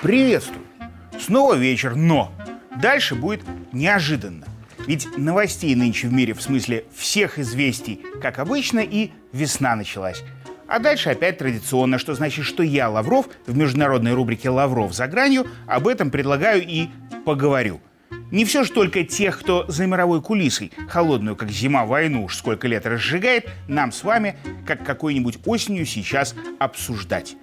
Приветствую! Снова вечер, но дальше будет неожиданно. Ведь новостей нынче в мире, в смысле всех известий, как обычно, и весна началась. А дальше опять традиционно, что значит, что я, Лавров, в международной рубрике «Лавров за гранью» об этом предлагаю и поговорю. Не все же только тех, кто за мировой кулисой, холодную, как зима, войну уж сколько лет разжигает, нам с вами, как какой-нибудь осенью сейчас обсуждать.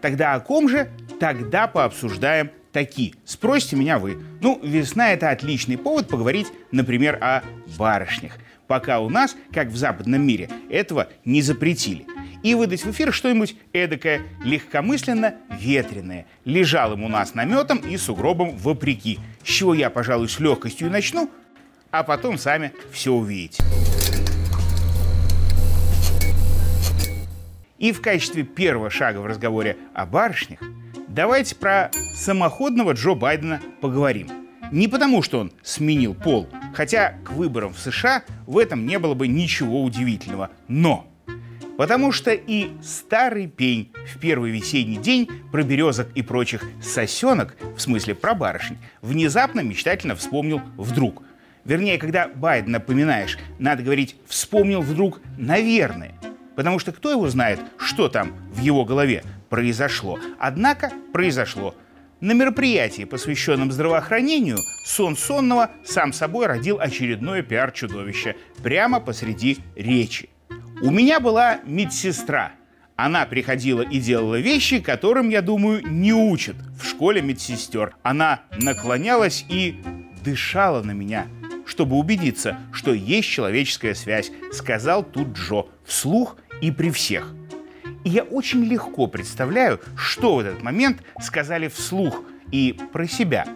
Тогда о ком же? Тогда пообсуждаем такие. Спросите меня вы. Ну, весна – это отличный повод поговорить, например, о барышнях. Пока у нас, как в западном мире, этого не запретили. И выдать в эфир что-нибудь эдакое, легкомысленно ветреное, лежалым у нас наметом и сугробом вопреки. С чего я, пожалуй, с легкостью и начну, а потом сами все увидите. И в качестве первого шага в разговоре о барышнях давайте про самоходного Джо Байдена поговорим. Не потому, что он сменил пол, хотя к выборам в США в этом не было бы ничего удивительного, но потому что и старый пень в первый весенний день про березок и прочих сосенок, в смысле про барышень, внезапно мечтательно вспомнил вдруг. Вернее, когда Байден напоминаешь, надо говорить «вспомнил вдруг, наверное», потому что кто его знает, что там в его голове произошло. Однако произошло. На мероприятии, посвященном здравоохранению, сон сонного сам собой родил очередное пиар-чудовище прямо посреди речи. У меня была медсестра. Она приходила и делала вещи, которым, я думаю, не учат в школе медсестер. Она наклонялась и дышала на меня, чтобы убедиться, что есть человеческая связь, сказал тут Джо вслух и при всех. И я очень легко представляю, что в этот момент сказали вслух и про себя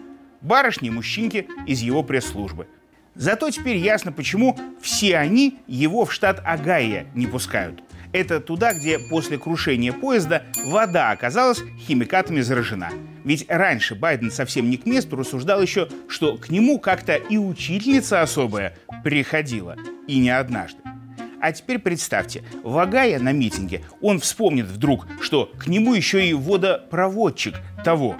барышни и мужчинки из его пресс-службы. Зато теперь ясно, почему все они его в штат Агая не пускают. Это туда, где после крушения поезда вода оказалась химикатами заражена. Ведь раньше Байден совсем не к месту рассуждал еще, что к нему как-то и учительница особая приходила. И не однажды. А теперь представьте, Вагая на митинге, он вспомнит вдруг, что к нему еще и водопроводчик того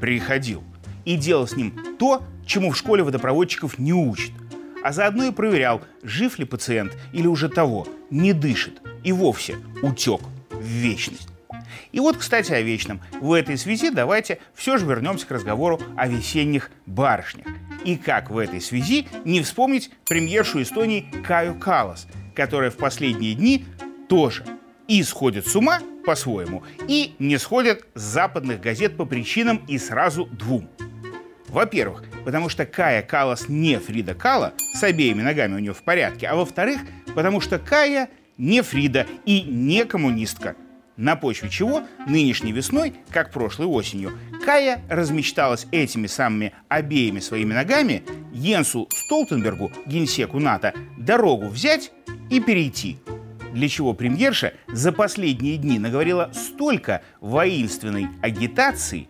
приходил. И делал с ним то, чему в школе водопроводчиков не учат. А заодно и проверял, жив ли пациент или уже того, не дышит и вовсе утек в вечность. И вот, кстати, о вечном. В этой связи давайте все же вернемся к разговору о весенних барышнях. И как в этой связи не вспомнить премьершу Эстонии Каю Калас, которая в последние дни тоже и сходит с ума по-своему, и не сходит с западных газет по причинам и сразу двум. Во-первых, потому что Кая Калас не Фрида Кала, с обеими ногами у нее в порядке, а во-вторых, потому что Кая не Фрида и не коммунистка. На почве чего нынешней весной, как прошлой осенью, Кая размечталась этими самыми обеими своими ногами Йенсу Столтенбергу, генсеку НАТО, дорогу взять и перейти. Для чего премьерша за последние дни наговорила столько воинственной агитации,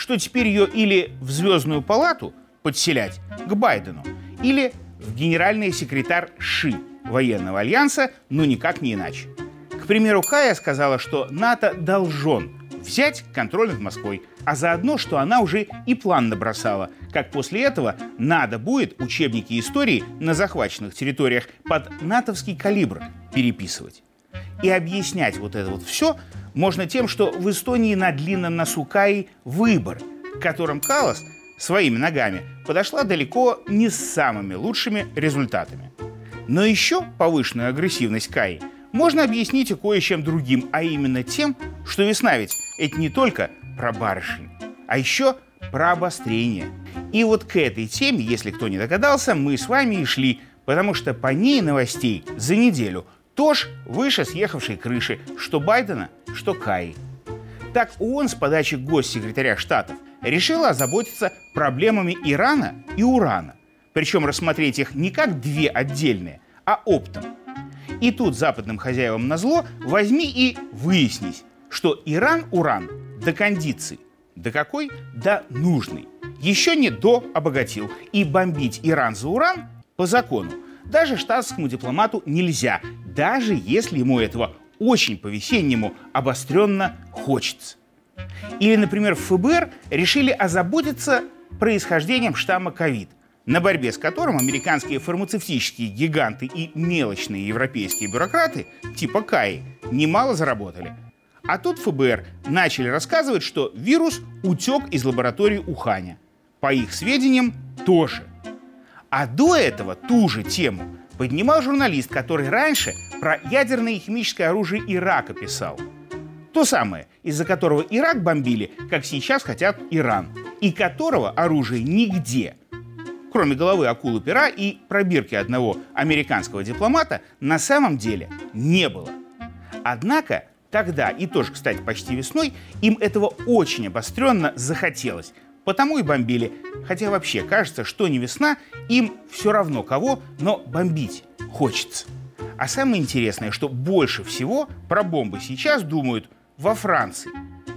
что теперь ее или в Звездную палату подселять к Байдену, или в генеральный секретарь ШИ военного альянса, но никак не иначе. К примеру, Кая сказала, что НАТО должен взять контроль над Москвой, а заодно, что она уже и план набросала, как после этого надо будет учебники истории на захваченных территориях под натовский калибр переписывать. И объяснять вот это вот все можно тем, что в Эстонии на длинном носу Каи выбор, которым Калас своими ногами подошла далеко не с самыми лучшими результатами. Но еще повышенную агрессивность Каи можно объяснить и кое-чем другим, а именно тем, что весна ведь это не только про барышень, а еще про обострение. И вот к этой теме, если кто не догадался, мы с вами и шли, потому что по ней новостей за неделю тоже выше съехавшей крыши, что Байдена, что Каи. Так ООН с подачи госсекретаря Штатов решила озаботиться проблемами Ирана и урана. Причем рассмотреть их не как две отдельные, а оптом. И тут западным хозяевам на зло возьми и выяснись, что Иран-уран до кондиции. До какой? До нужной. Еще не до обогатил. И бомбить Иран за уран по закону даже штатскому дипломату нельзя, даже если ему этого очень по-весеннему обостренно хочется. Или, например, в ФБР решили озаботиться происхождением штамма ковид, на борьбе с которым американские фармацевтические гиганты и мелочные европейские бюрократы типа КАИ немало заработали. А тут ФБР начали рассказывать, что вирус утек из лаборатории Уханя. По их сведениям, тоже. А до этого ту же тему поднимал журналист, который раньше про ядерное и химическое оружие Ирака писал. То самое, из-за которого Ирак бомбили, как сейчас хотят Иран, и которого оружия нигде, кроме головы акулы пера и пробирки одного американского дипломата, на самом деле не было. Однако тогда, и тоже, кстати, почти весной, им этого очень обостренно захотелось, потому и бомбили. Хотя вообще кажется, что не весна, им все равно кого, но бомбить хочется. А самое интересное, что больше всего про бомбы сейчас думают во Франции,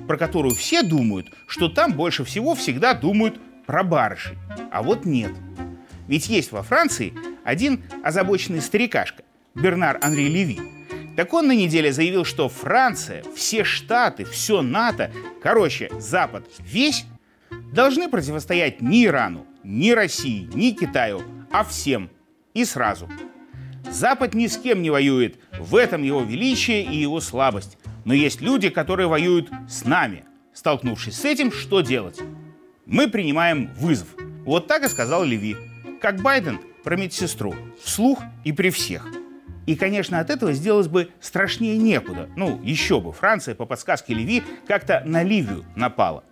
про которую все думают, что там больше всего всегда думают про барышей. А вот нет. Ведь есть во Франции один озабоченный старикашка, Бернар Анри Леви. Так он на неделе заявил, что Франция, все штаты, все НАТО, короче, Запад весь должны противостоять ни Ирану, ни России, ни Китаю, а всем и сразу. Запад ни с кем не воюет, в этом его величие и его слабость. Но есть люди, которые воюют с нами. Столкнувшись с этим, что делать? Мы принимаем вызов. Вот так и сказал Леви. Как Байден про медсестру. Вслух и при всех. И, конечно, от этого сделалось бы страшнее некуда. Ну, еще бы, Франция по подсказке Леви как-то на Ливию напала.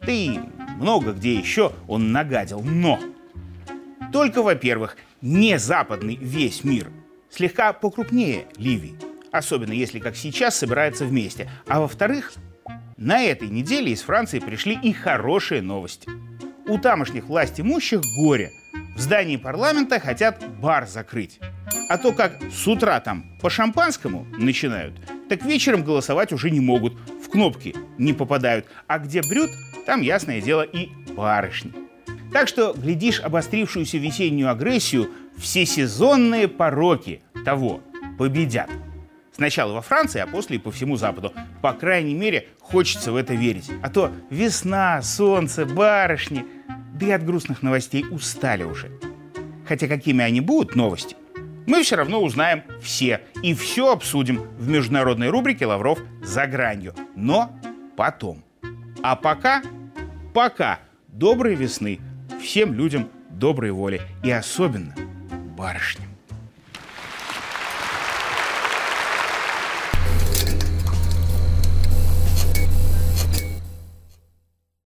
Да и много где еще он нагадил. Но! Только, во-первых, не западный весь мир, слегка покрупнее Ливии особенно если, как сейчас, собирается вместе. А во-вторых, на этой неделе из Франции пришли и хорошие новости. У тамошних власть имущих горе. В здании парламента хотят бар закрыть. А то как с утра там по шампанскому начинают, так вечером голосовать уже не могут, кнопки не попадают. А где брют, там, ясное дело, и барышни. Так что, глядишь обострившуюся весеннюю агрессию, все сезонные пороки того победят. Сначала во Франции, а после и по всему Западу. По крайней мере, хочется в это верить. А то весна, солнце, барышни. Да и от грустных новостей устали уже. Хотя какими они будут, новости, мы все равно узнаем все. И все обсудим в международной рубрике «Лавров за гранью». Но потом. А пока, пока доброй весны всем людям доброй воли. И особенно барышням.